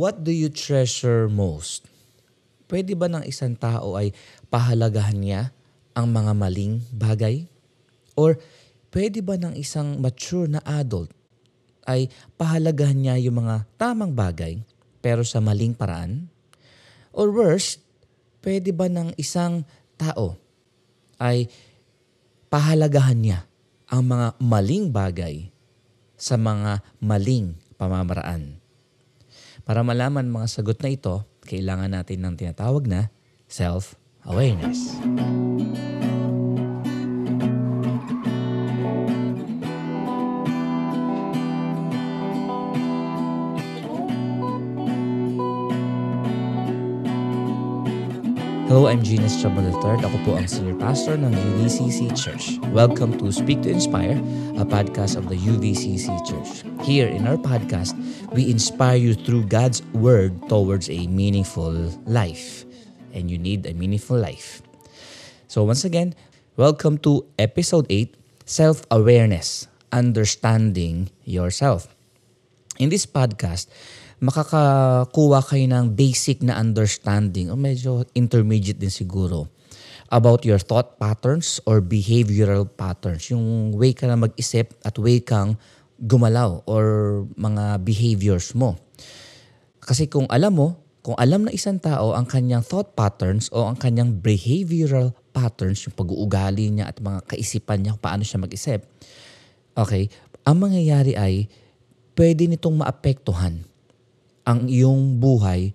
what do you treasure most? Pwede ba ng isang tao ay pahalagahan niya ang mga maling bagay? Or pwede ba ng isang mature na adult ay pahalagahan niya yung mga tamang bagay pero sa maling paraan? Or worse, pwede ba ng isang tao ay pahalagahan niya ang mga maling bagay sa mga maling pamamaraan? Para malaman mga sagot na ito, kailangan natin ng tinatawag na self-awareness. Hello, I'm Genius Chabal III. Ako po ang Senior Pastor ng UVCC Church. Welcome to Speak to Inspire, a podcast of the UVCC Church. Here in our podcast, we inspire you through God's Word towards a meaningful life. And you need a meaningful life. So once again, welcome to Episode 8, Self-Awareness, Understanding Yourself. In this podcast, makakakuha kayo ng basic na understanding o medyo intermediate din siguro about your thought patterns or behavioral patterns. Yung way ka na mag-isip at way kang gumalaw or mga behaviors mo. Kasi kung alam mo, kung alam na isang tao ang kanyang thought patterns o ang kanyang behavioral patterns, yung pag-uugali niya at mga kaisipan niya kung paano siya mag-isip, okay, ang mangyayari ay pwede nitong maapektuhan ang iyong buhay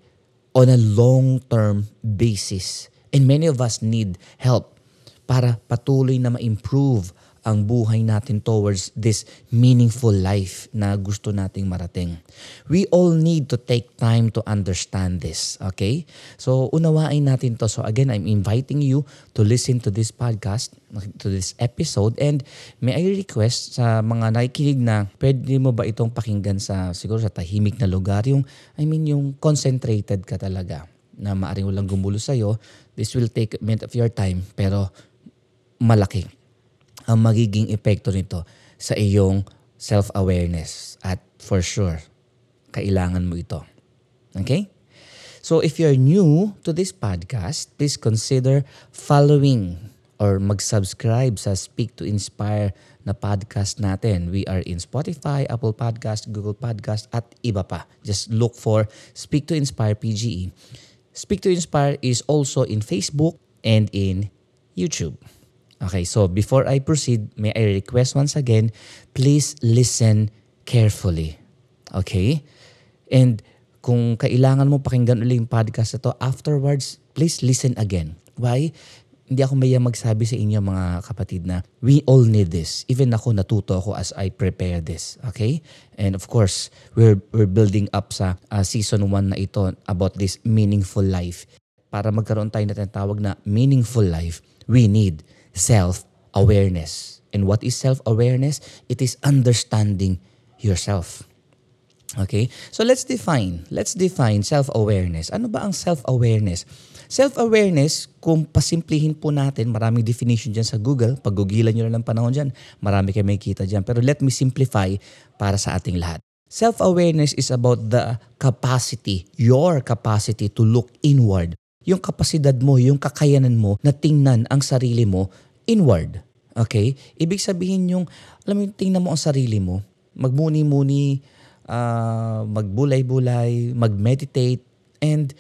on a long-term basis. And many of us need help para patuloy na ma-improve ang buhay natin towards this meaningful life na gusto nating marating. We all need to take time to understand this, okay? So, unawain natin to. So, again, I'm inviting you to listen to this podcast, to this episode, and may I request sa mga nakikinig na pwede mo ba itong pakinggan sa, siguro sa tahimik na lugar, yung, I mean, yung concentrated ka talaga na maaring walang gumulo sa'yo. This will take a minute of your time, pero malaki ang magiging epekto nito sa iyong self-awareness. At for sure, kailangan mo ito. Okay? So if you're new to this podcast, please consider following or mag-subscribe sa Speak to Inspire na podcast natin. We are in Spotify, Apple Podcast, Google Podcast, at iba pa. Just look for Speak to Inspire PGE. Speak to Inspire is also in Facebook and in YouTube. Okay, so before I proceed, may I request once again, please listen carefully. Okay? And kung kailangan mo pakinggan ulit yung podcast na to, afterwards, please listen again. Why? Hindi ako maya magsabi sa inyo mga kapatid na we all need this. Even ako natuto ako as I prepare this. Okay? And of course, we're, we're building up sa uh, season 1 na ito about this meaningful life. Para magkaroon tayo na tinatawag na meaningful life, we need self-awareness. And what is self-awareness? It is understanding yourself. Okay? So let's define. Let's define self-awareness. Ano ba ang self-awareness? Self-awareness, kung pasimplihin po natin, maraming definition dyan sa Google. Pag gugilan nyo na ng panahon dyan, marami kayo may kita dyan. Pero let me simplify para sa ating lahat. Self-awareness is about the capacity, your capacity to look inward. Yung kapasidad mo, yung kakayanan mo na tingnan ang sarili mo inward. Okay? Ibig sabihin yung, alam mo, tingnan mo ang sarili mo, magmuni-muni, uh, magbulay-bulay, mag-meditate, and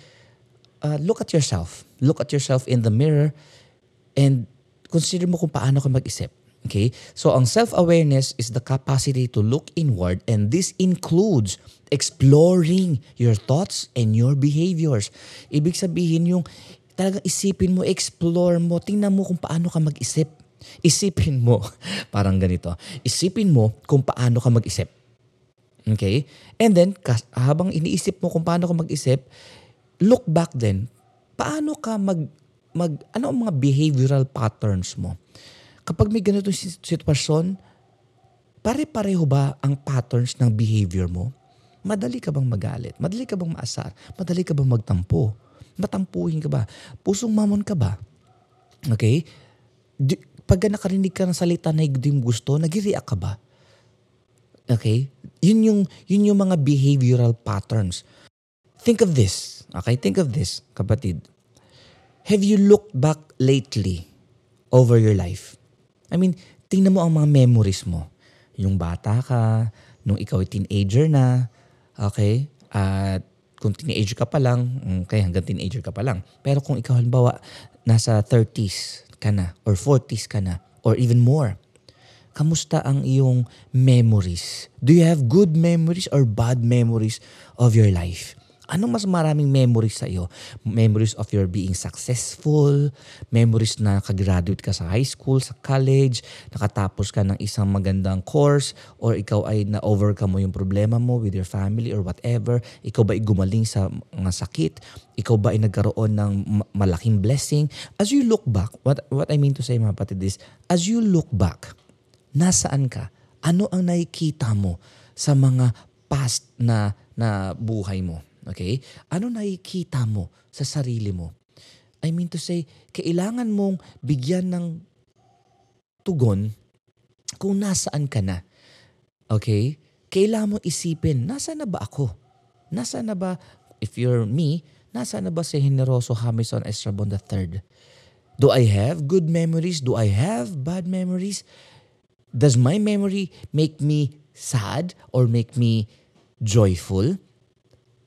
uh, look at yourself. Look at yourself in the mirror and consider mo kung paano ka mag-isip. Okay? So ang self-awareness is the capacity to look inward and this includes exploring your thoughts and your behaviors. Ibig sabihin yung talagang isipin mo, explore mo, tingnan mo kung paano ka mag-isip. Isipin mo, parang ganito, isipin mo kung paano ka mag-isip. Okay? And then, habang iniisip mo kung paano ka mag-isip, look back then, paano ka mag, mag ano ang mga behavioral patterns mo? Kapag may ganitong sitwasyon, pare-pareho ba ang patterns ng behavior mo? Madali ka bang magalit? Madali ka bang maasar? Madali ka bang magtampo? Matampuhin ka ba? Pusong mamon ka ba? Okay? Pag nakarinig ka ng salita na hindi mo gusto, nag-react ka ba? Okay? Yun yung, yun yung mga behavioral patterns. think of this. Okay, think of this, kapatid. Have you looked back lately over your life? I mean, tingnan mo ang mga memories mo. Yung bata ka, nung ikaw ay teenager na, okay? At kung teenager ka pa lang, okay, hanggang teenager ka pa lang. Pero kung ikaw halimbawa, nasa 30s ka na, or 40s ka na, or even more, kamusta ang iyong memories? Do you have good memories or bad memories of your life? Anong mas maraming memories sa iyo? Memories of your being successful, memories na nakagraduate ka sa high school, sa college, nakatapos ka ng isang magandang course, or ikaw ay na-overcome mo yung problema mo with your family or whatever, ikaw ba ay gumaling sa mga sakit, ikaw ba ay nagkaroon ng malaking blessing. As you look back, what, what I mean to say mga patid is, as you look back, nasaan ka? Ano ang nakikita mo sa mga past na, na buhay mo? Okay? Ano nakikita mo sa sarili mo? I mean to say, kailangan mong bigyan ng tugon kung nasaan ka na. Okay? Kailangan mo isipin, nasa na ba ako? Nasa na ba, if you're me, nasa na ba si Generoso Hamilton Estrabon III? Do I have good memories? Do I have bad memories? Does my memory make me sad or make me joyful?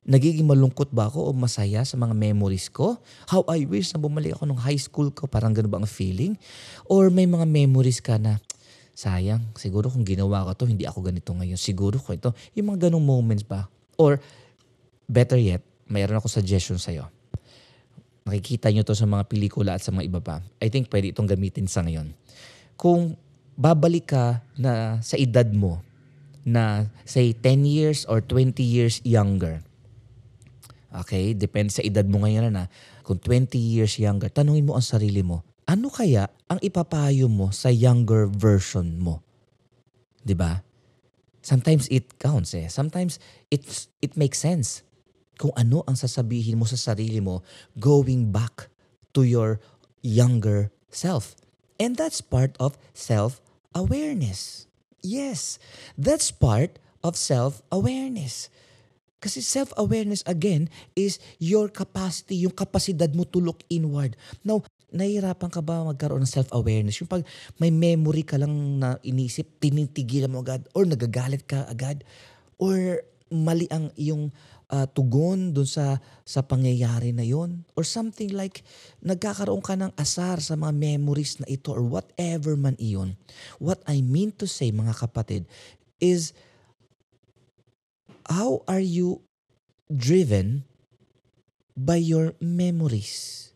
Nagiging malungkot ba ako o masaya sa mga memories ko? How I wish na bumalik ako nung high school ko, parang ganun ba ang feeling? Or may mga memories ka na, sayang, siguro kung ginawa ko to, hindi ako ganito ngayon. Siguro ko ito. Yung mga ganong moments ba? Or, better yet, mayroon ako suggestion sa'yo. Makikita nyo to sa mga pelikula at sa mga iba pa. I think pwede itong gamitin sa ngayon. Kung babalik ka na sa edad mo, na say 10 years or 20 years younger, Okay? Depende sa edad mo ngayon na. Kung 20 years younger, tanungin mo ang sarili mo, ano kaya ang ipapayo mo sa younger version mo? 'Di ba? Sometimes it counts eh. Sometimes it's, it makes sense kung ano ang sasabihin mo sa sarili mo going back to your younger self. And that's part of self-awareness. Yes, that's part of self-awareness. Kasi self-awareness again is your capacity, yung kapasidad mo to look inward. Now, nahihirapan ka ba magkaroon ng self-awareness? Yung pag may memory ka lang na inisip, tinitigilan mo agad or nagagalit ka agad or mali ang iyong uh, tugon dun sa sa pangyayari na yon or something like nagkakaroon ka ng asar sa mga memories na ito or whatever man iyon. What I mean to say mga kapatid is how are you driven by your memories?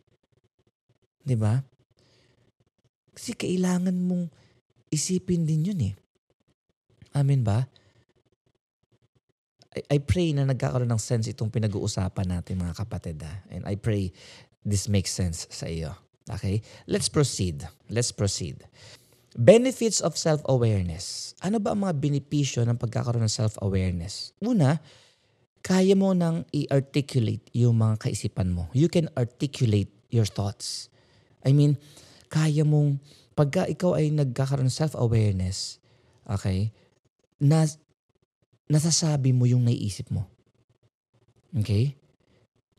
'Di ba? Kasi kailangan mong isipin din 'yun eh. Amen ba? I, I pray na nagkakaroon ng sense itong pinag-uusapan natin mga kapatid ha? And I pray this makes sense sa iyo. Okay? Let's proceed. Let's proceed. Benefits of self-awareness. Ano ba ang mga benepisyo ng pagkakaroon ng self-awareness? Una, kaya mo nang i-articulate yung mga kaisipan mo. You can articulate your thoughts. I mean, kaya mong, pagka ikaw ay nagkakaroon ng self-awareness, okay, na, nasasabi mo yung naiisip mo. Okay?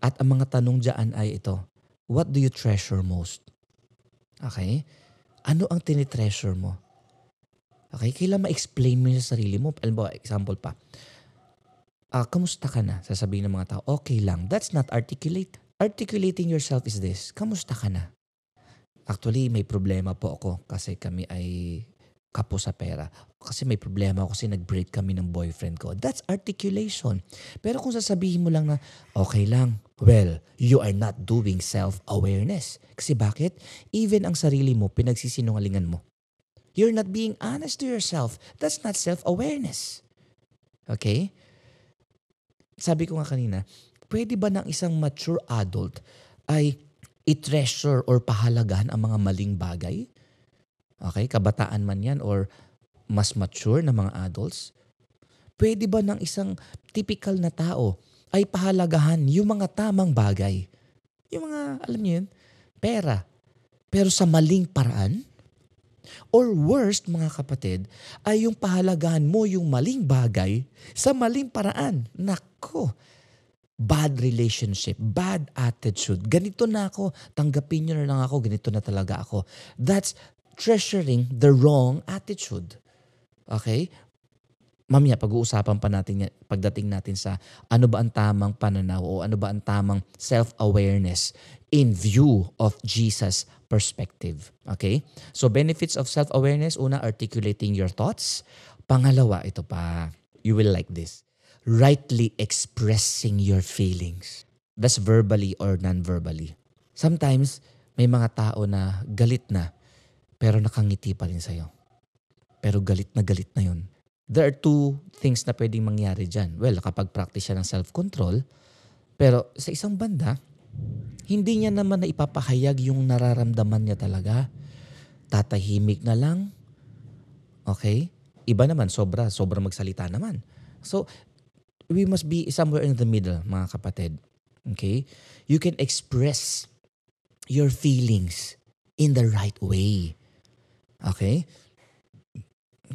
At ang mga tanong dyan ay ito, what do you treasure most? Okay? Ano ang tinitreasure mo? Okay, kailan ma-explain mo sa sarili mo. Alam ba, example pa. Uh, kamusta ka na? Sasabihin ng mga tao, okay lang. That's not articulate. Articulating yourself is this, kamusta ka na? Actually, may problema po ako kasi kami ay kapo sa pera. Kasi may problema ako kasi nag-break kami ng boyfriend ko. That's articulation. Pero kung sasabihin mo lang na, okay lang, well, you are not doing self-awareness. Kasi bakit? Even ang sarili mo, pinagsisinungalingan mo. You're not being honest to yourself. That's not self-awareness. Okay? Sabi ko nga kanina, pwede ba ng isang mature adult ay i-treasure or pahalagahan ang mga maling bagay? Okay, kabataan man yan or mas mature na mga adults, pwede ba ng isang typical na tao ay pahalagahan yung mga tamang bagay? Yung mga, alam niyo yun, pera. Pero sa maling paraan? Or worst, mga kapatid, ay yung pahalagahan mo yung maling bagay sa maling paraan. Nako, bad relationship, bad attitude. Ganito na ako, tanggapin nyo na lang ako, ganito na talaga ako. That's treasuring the wrong attitude. Okay? Mamaya, pag-uusapan pa natin pagdating natin sa ano ba ang tamang pananaw o ano ba ang tamang self-awareness in view of Jesus' perspective. Okay? So benefits of self-awareness, una, articulating your thoughts. Pangalawa, ito pa, you will like this. Rightly expressing your feelings. That's verbally or non-verbally. Sometimes, may mga tao na galit na, pero nakangiti pa rin sa'yo. Pero galit na galit na yun. There are two things na pwedeng mangyari dyan. Well, kapag practice siya ng self-control, pero sa isang banda, hindi niya naman na ipapahayag yung nararamdaman niya talaga. Tatahimik na lang. Okay? Iba naman, sobra. Sobra magsalita naman. So, we must be somewhere in the middle, mga kapatid. Okay? You can express your feelings in the right way. Okay?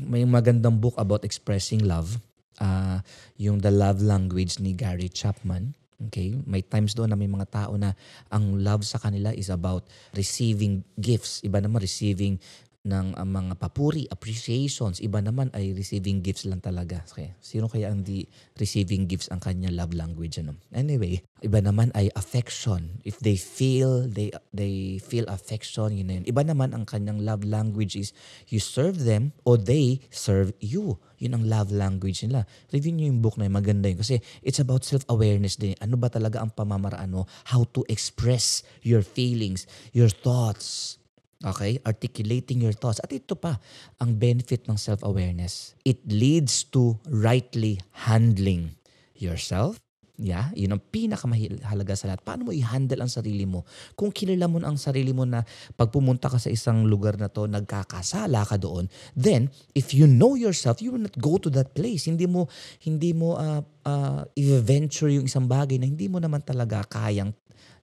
May magandang book about expressing love. Uh, yung The Love Language ni Gary Chapman. Okay? May times doon na may mga tao na ang love sa kanila is about receiving gifts. Iba naman receiving ng uh, mga papuri, appreciations. Iba naman ay receiving gifts lang talaga. Okay. Sino kaya ang di receiving gifts ang kanya love language? Ano? Anyway, iba naman ay affection. If they feel, they they feel affection, yun na yun. Iba naman ang kanyang love language is you serve them or they serve you. Yun ang love language nila. Review niyo yung book na yun. Maganda yun. Kasi it's about self-awareness din. Ano ba talaga ang pamamaraan mo? How to express your feelings, your thoughts, Okay? Articulating your thoughts. At ito pa, ang benefit ng self-awareness. It leads to rightly handling yourself. Yeah, yun ang pinakamahalaga sa lahat. Paano mo i-handle ang sarili mo? Kung kilala mo ang sarili mo na pag pumunta ka sa isang lugar na to, nagkakasala ka doon, then if you know yourself, you will not go to that place. Hindi mo hindi mo uh, uh, i-venture yung isang bagay na hindi mo naman talaga kayang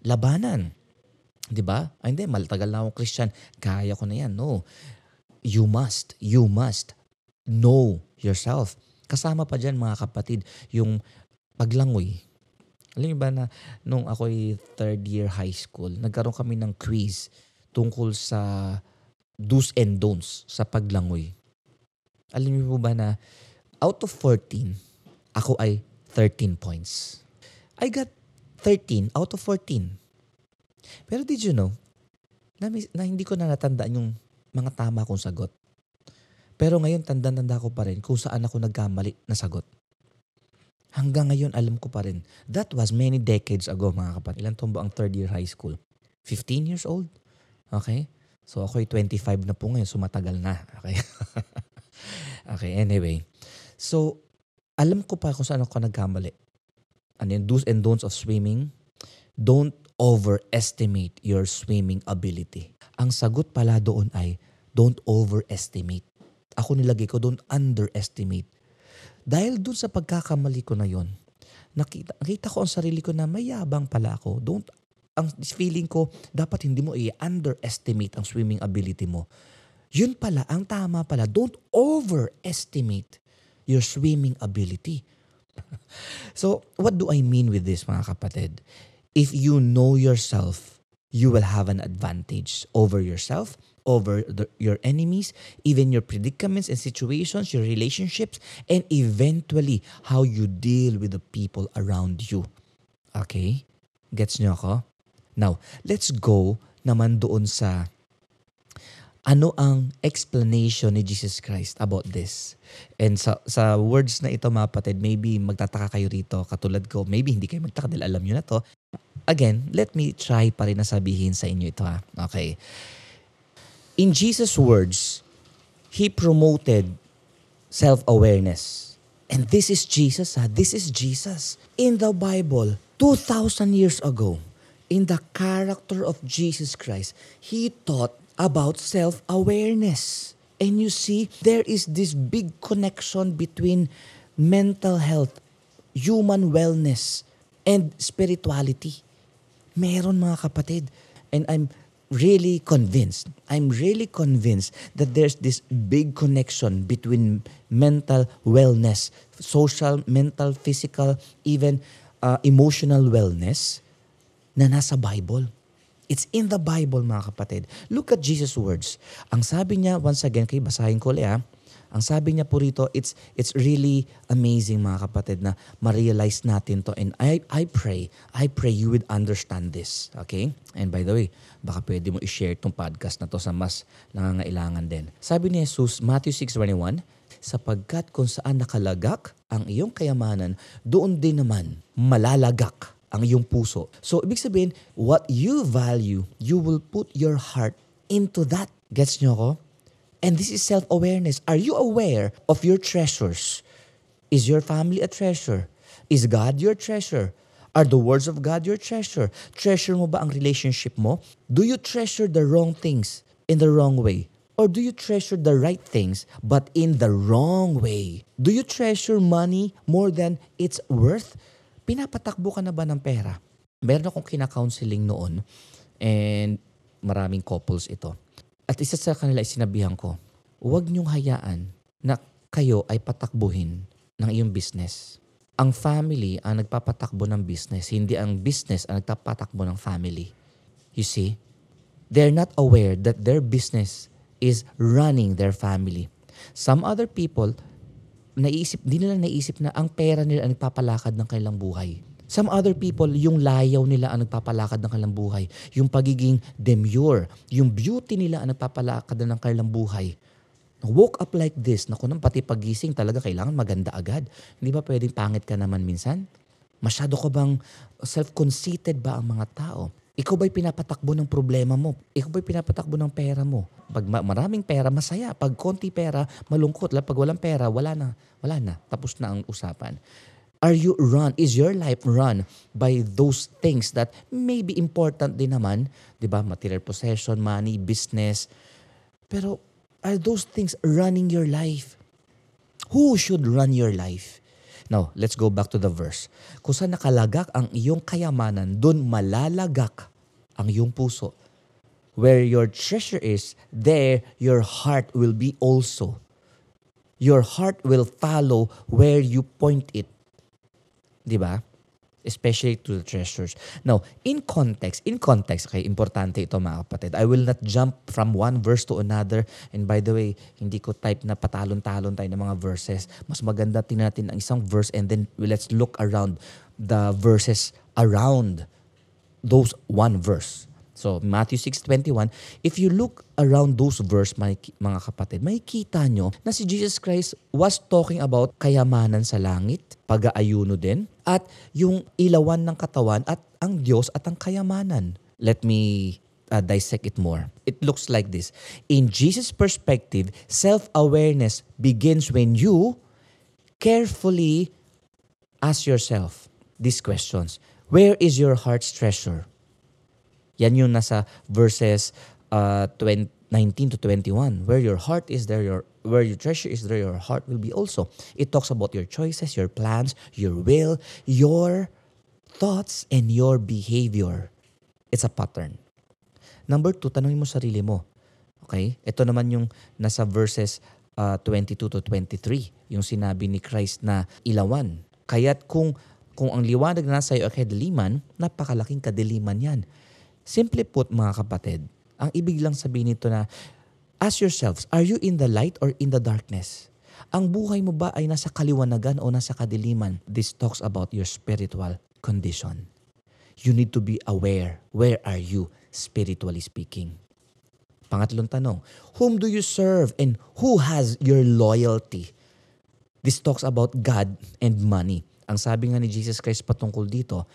labanan. 'Di ba? Ay hindi, maltagal na akong Christian. Kaya ko na 'yan. No. You must, you must know yourself. Kasama pa diyan mga kapatid, yung paglangoy. Alam niyo ba na nung ako'y third year high school, nagkaroon kami ng quiz tungkol sa do's and don'ts sa paglangoy. Alam niyo po ba na out of 14, ako ay 13 points. I got 13 out of 14. Pero did you know, na, na hindi ko na natandaan yung mga tama kong sagot. Pero ngayon, tanda-tanda ko pa rin kung saan ako nagkamali na sagot. Hanggang ngayon, alam ko pa rin. That was many decades ago, mga kapatid. Ilan taon ba ang third year high school? 15 years old? Okay? So ako'y 25 na po ngayon, so matagal na. Okay? okay, anyway. So, alam ko pa kung saan ako nagkamali. Ano yung do's and don'ts of swimming? Don't overestimate your swimming ability. Ang sagot pala doon ay, don't overestimate. Ako nilagay ko, don't underestimate. Dahil doon sa pagkakamali ko na yon, nakita, nakita ko ang sarili ko na mayabang pala ako. Don't, ang feeling ko, dapat hindi mo i-underestimate ang swimming ability mo. Yun pala, ang tama pala, don't overestimate your swimming ability. so, what do I mean with this mga kapatid? If you know yourself, you will have an advantage over yourself, over the, your enemies, even your predicaments and situations, your relationships, and eventually how you deal with the people around you. Okay? Gets nyo ako? Now, let's go naman doon sa ano ang explanation ni Jesus Christ about this? And sa, sa words na ito mga patid, maybe magtataka kayo rito, katulad ko, maybe hindi kayo magtaka dahil alam nyo na to. Again, let me try pa rin na sabihin sa inyo ito ha. Okay. In Jesus' words, He promoted self-awareness. And this is Jesus ha. This is Jesus. In the Bible, 2,000 years ago, in the character of Jesus Christ, He taught about self-awareness. And you see, there is this big connection between mental health, human wellness, and spirituality. Meron mga kapatid. And I'm really convinced, I'm really convinced that there's this big connection between mental wellness, social, mental, physical, even uh, emotional wellness na nasa Bible. It's in the Bible, mga kapatid. Look at Jesus' words. Ang sabi niya, once again, kay basahin ko ulit ah. Ang sabi niya po rito, it's, it's really amazing mga kapatid na ma-realize natin to. And I, I pray, I pray you would understand this. Okay? And by the way, baka pwede mo i-share itong podcast na to sa mas nangangailangan din. Sabi ni Jesus, Matthew 6.21, sapagkat kung saan nakalagak ang iyong kayamanan, doon din naman malalagak ang iyong puso. So, ibig sabihin, what you value, you will put your heart into that. Gets nyo ko? And this is self-awareness. Are you aware of your treasures? Is your family a treasure? Is God your treasure? Are the words of God your treasure? Treasure mo ba ang relationship mo? Do you treasure the wrong things in the wrong way? Or do you treasure the right things but in the wrong way? Do you treasure money more than its worth? Pinapatakbo ka na ba ng pera? Meron akong kina-counseling noon and maraming couples ito. At isa sa kanila ay sinabihan ko, huwag niyong hayaan na kayo ay patakbuhin ng iyong business. Ang family ang nagpapatakbo ng business, hindi ang business ang nagpapatakbo ng family. You see? They're not aware that their business is running their family. Some other people, naisip, di nila naisip na ang pera nila ang nagpapalakad ng kanilang buhay. Some other people, yung layaw nila ang nagpapalakad ng kanilang buhay. Yung pagiging demure, yung beauty nila ang nagpapalakad ng kanilang buhay. Woke up like this, naku nang pati pagising talaga kailangan maganda agad. Hindi ba pwedeng pangit ka naman minsan? Masyado ka bang self-conceited ba ang mga tao? Ikaw ba'y pinapatakbo ng problema mo? Ikaw ba'y pinapatakbo ng pera mo? Pag maraming pera, masaya. Pag konti pera, malungkot. Pag walang pera, wala na. Wala na. Tapos na ang usapan. Are you run? Is your life run by those things that may be important din naman? Di ba? Material possession, money, business. Pero are those things running your life? Who should run your life? Now, let's go back to the verse. Kung saan nakalagak ang iyong kayamanan, doon malalagak ang iyong puso. Where your treasure is, there your heart will be also. Your heart will follow where you point it. Di ba? Especially to the treasures. Now, in context, in context, okay, importante ito mga kapatid. I will not jump from one verse to another. And by the way, hindi ko type na patalon-talon tayo ng mga verses. Mas maganda tingnan natin ang isang verse and then let's look around the verses around those one verse. So, Matthew 6.21, if you look around those verse, mga kapatid, makikita nyo na si Jesus Christ was talking about kayamanan sa langit, pag-aayuno din, at yung ilawan ng katawan at ang Diyos at ang kayamanan. Let me uh, dissect it more. It looks like this. In Jesus' perspective, self-awareness begins when you carefully ask yourself these questions. Where is your heart's treasure? Yan yung nasa verses uh, 20, 19 to 21. Where your heart is, there your where your treasure is, there your heart will be also. It talks about your choices, your plans, your will, your thoughts, and your behavior. It's a pattern. Number two, tanongin mo sarili mo. Okay? Ito naman yung nasa verses uh, 22 to 23. Yung sinabi ni Christ na ilawan. Kaya't kung, kung ang liwanag na nasa iyo ay kadiliman, napakalaking kadiliman yan. Simply put, mga kapatid, ang ibig lang sabihin nito na, ask yourselves, are you in the light or in the darkness? Ang buhay mo ba ay nasa kaliwanagan o nasa kadiliman? This talks about your spiritual condition. You need to be aware. Where are you, spiritually speaking? Pangatlong tanong, whom do you serve and who has your loyalty? This talks about God and money. Ang sabi nga ni Jesus Christ patungkol dito,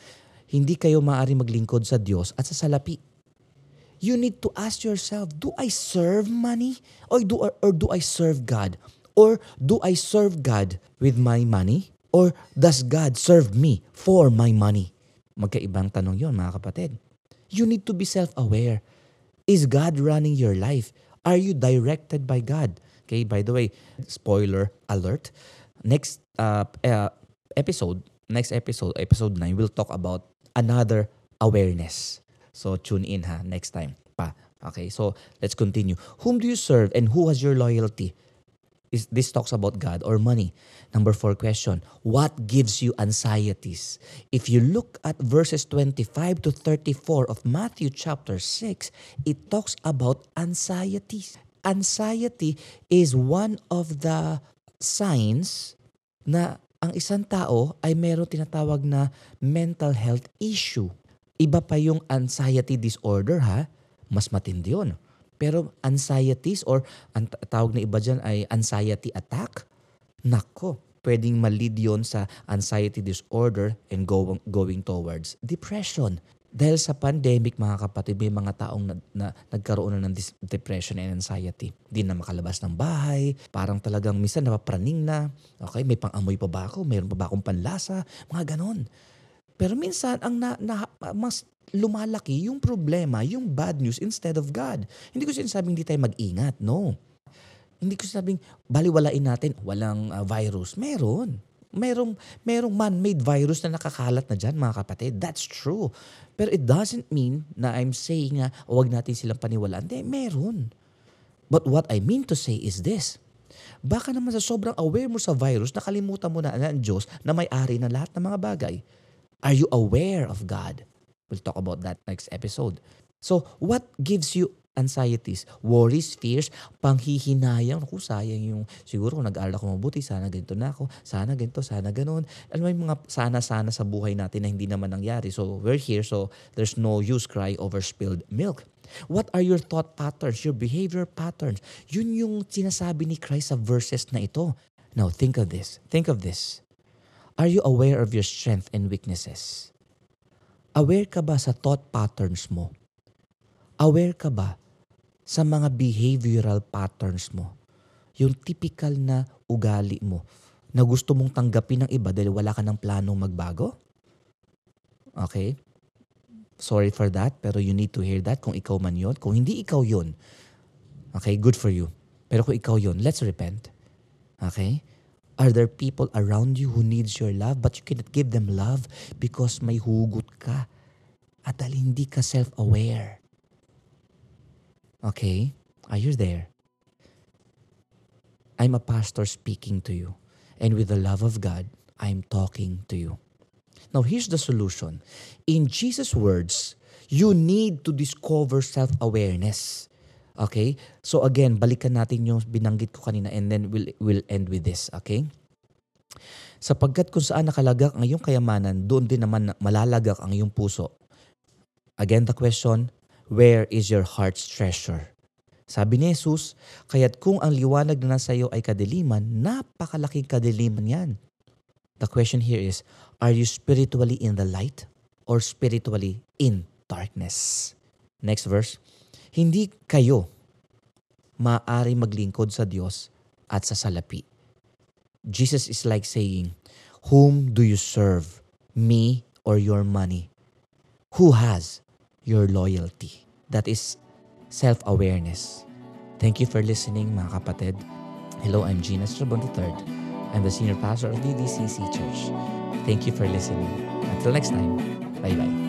hindi kayo maaari maglingkod sa Diyos at sa salapi. You need to ask yourself, do I serve money? Or do, or, or do I serve God? Or do I serve God with my money? Or does God serve me for my money? Magkaibang tanong yon mga kapatid. You need to be self-aware. Is God running your life? Are you directed by God? Okay, by the way, spoiler alert. Next uh, uh, episode, next episode, episode 9, we'll talk about another awareness. So tune in ha next time pa. Okay, so let's continue. Whom do you serve and who has your loyalty? is this talks about God or money. Number four question, what gives you anxieties? If you look at verses 25 to 34 of Matthew chapter 6, it talks about anxieties. Anxiety is one of the signs na ang isang tao ay meron tinatawag na mental health issue. Iba pa yung anxiety disorder ha, mas matindi yun. Pero anxieties or ang tawag na iba dyan ay anxiety attack, nako, pwedeng malid yun sa anxiety disorder and go, going towards depression. Dahil sa pandemic, mga kapatid, may mga taong na, na, nagkaroon na ng depression and anxiety. Hindi na makalabas ng bahay, parang talagang minsan napapraning na. Okay, may pang-amoy pa ba ako? Mayroon pa ba akong panlasa? Mga ganon. Pero minsan, ang na, na, mas lumalaki yung problema, yung bad news instead of God. Hindi ko sinasabing hindi tayo mag-ingat. No. Hindi ko sinasabing baliwalain natin, walang uh, virus. Meron. Merong, merong man-made virus na nakakalat na dyan, mga kapatid. That's true. Pero it doesn't mean na I'm saying na huwag natin silang paniwalaan. Hindi, meron. But what I mean to say is this. Baka naman sa sobrang aware mo sa virus, nakalimutan mo na ang Diyos na may-ari ng lahat ng mga bagay. Are you aware of God? We'll talk about that next episode. So, what gives you anxieties, worries, fears, panghihinayang, naku, sayang yung, siguro kung nag-aaral ako mabuti, sana ganito na ako, sana ganito, sana ganun. Alam mo yung mga sana-sana sa buhay natin na hindi naman nangyari. So, we're here, so there's no use cry over spilled milk. What are your thought patterns, your behavior patterns? Yun yung sinasabi ni Christ sa verses na ito. Now, think of this. Think of this. Are you aware of your strength and weaknesses? Aware ka ba sa thought patterns mo? Aware ka ba sa mga behavioral patterns mo? Yung typical na ugali mo na gusto mong tanggapin ng iba dahil wala ka ng planong magbago? Okay? Sorry for that, pero you need to hear that kung ikaw man yon. Kung hindi ikaw yon, okay, good for you. Pero kung ikaw yon, let's repent. Okay? Are there people around you who needs your love but you cannot give them love because may hugot ka at hindi ka self-aware? Okay? Are you there? I'm a pastor speaking to you. And with the love of God, I'm talking to you. Now, here's the solution. In Jesus' words, you need to discover self-awareness. Okay? So again, balikan natin yung binanggit ko kanina and then we'll, we'll end with this. Okay? Sapagkat kung saan nakalagak ang iyong kayamanan, doon din naman malalagak ang iyong puso. Again, the question, where is your heart's treasure? Sabi ni Jesus, kaya't kung ang liwanag na nasa iyo ay kadiliman, napakalaking kadiliman yan. The question here is, are you spiritually in the light or spiritually in darkness? Next verse. Hindi kayo maaari maglingkod sa Diyos at sa salapi. Jesus is like saying, Whom do you serve? Me or your money? Who has your loyalty? That is self-awareness. Thank you for listening mga kapatid. Hello, I'm Gina Strabon III. I'm the senior pastor of the DCC Church. Thank you for listening. Until next time, bye-bye.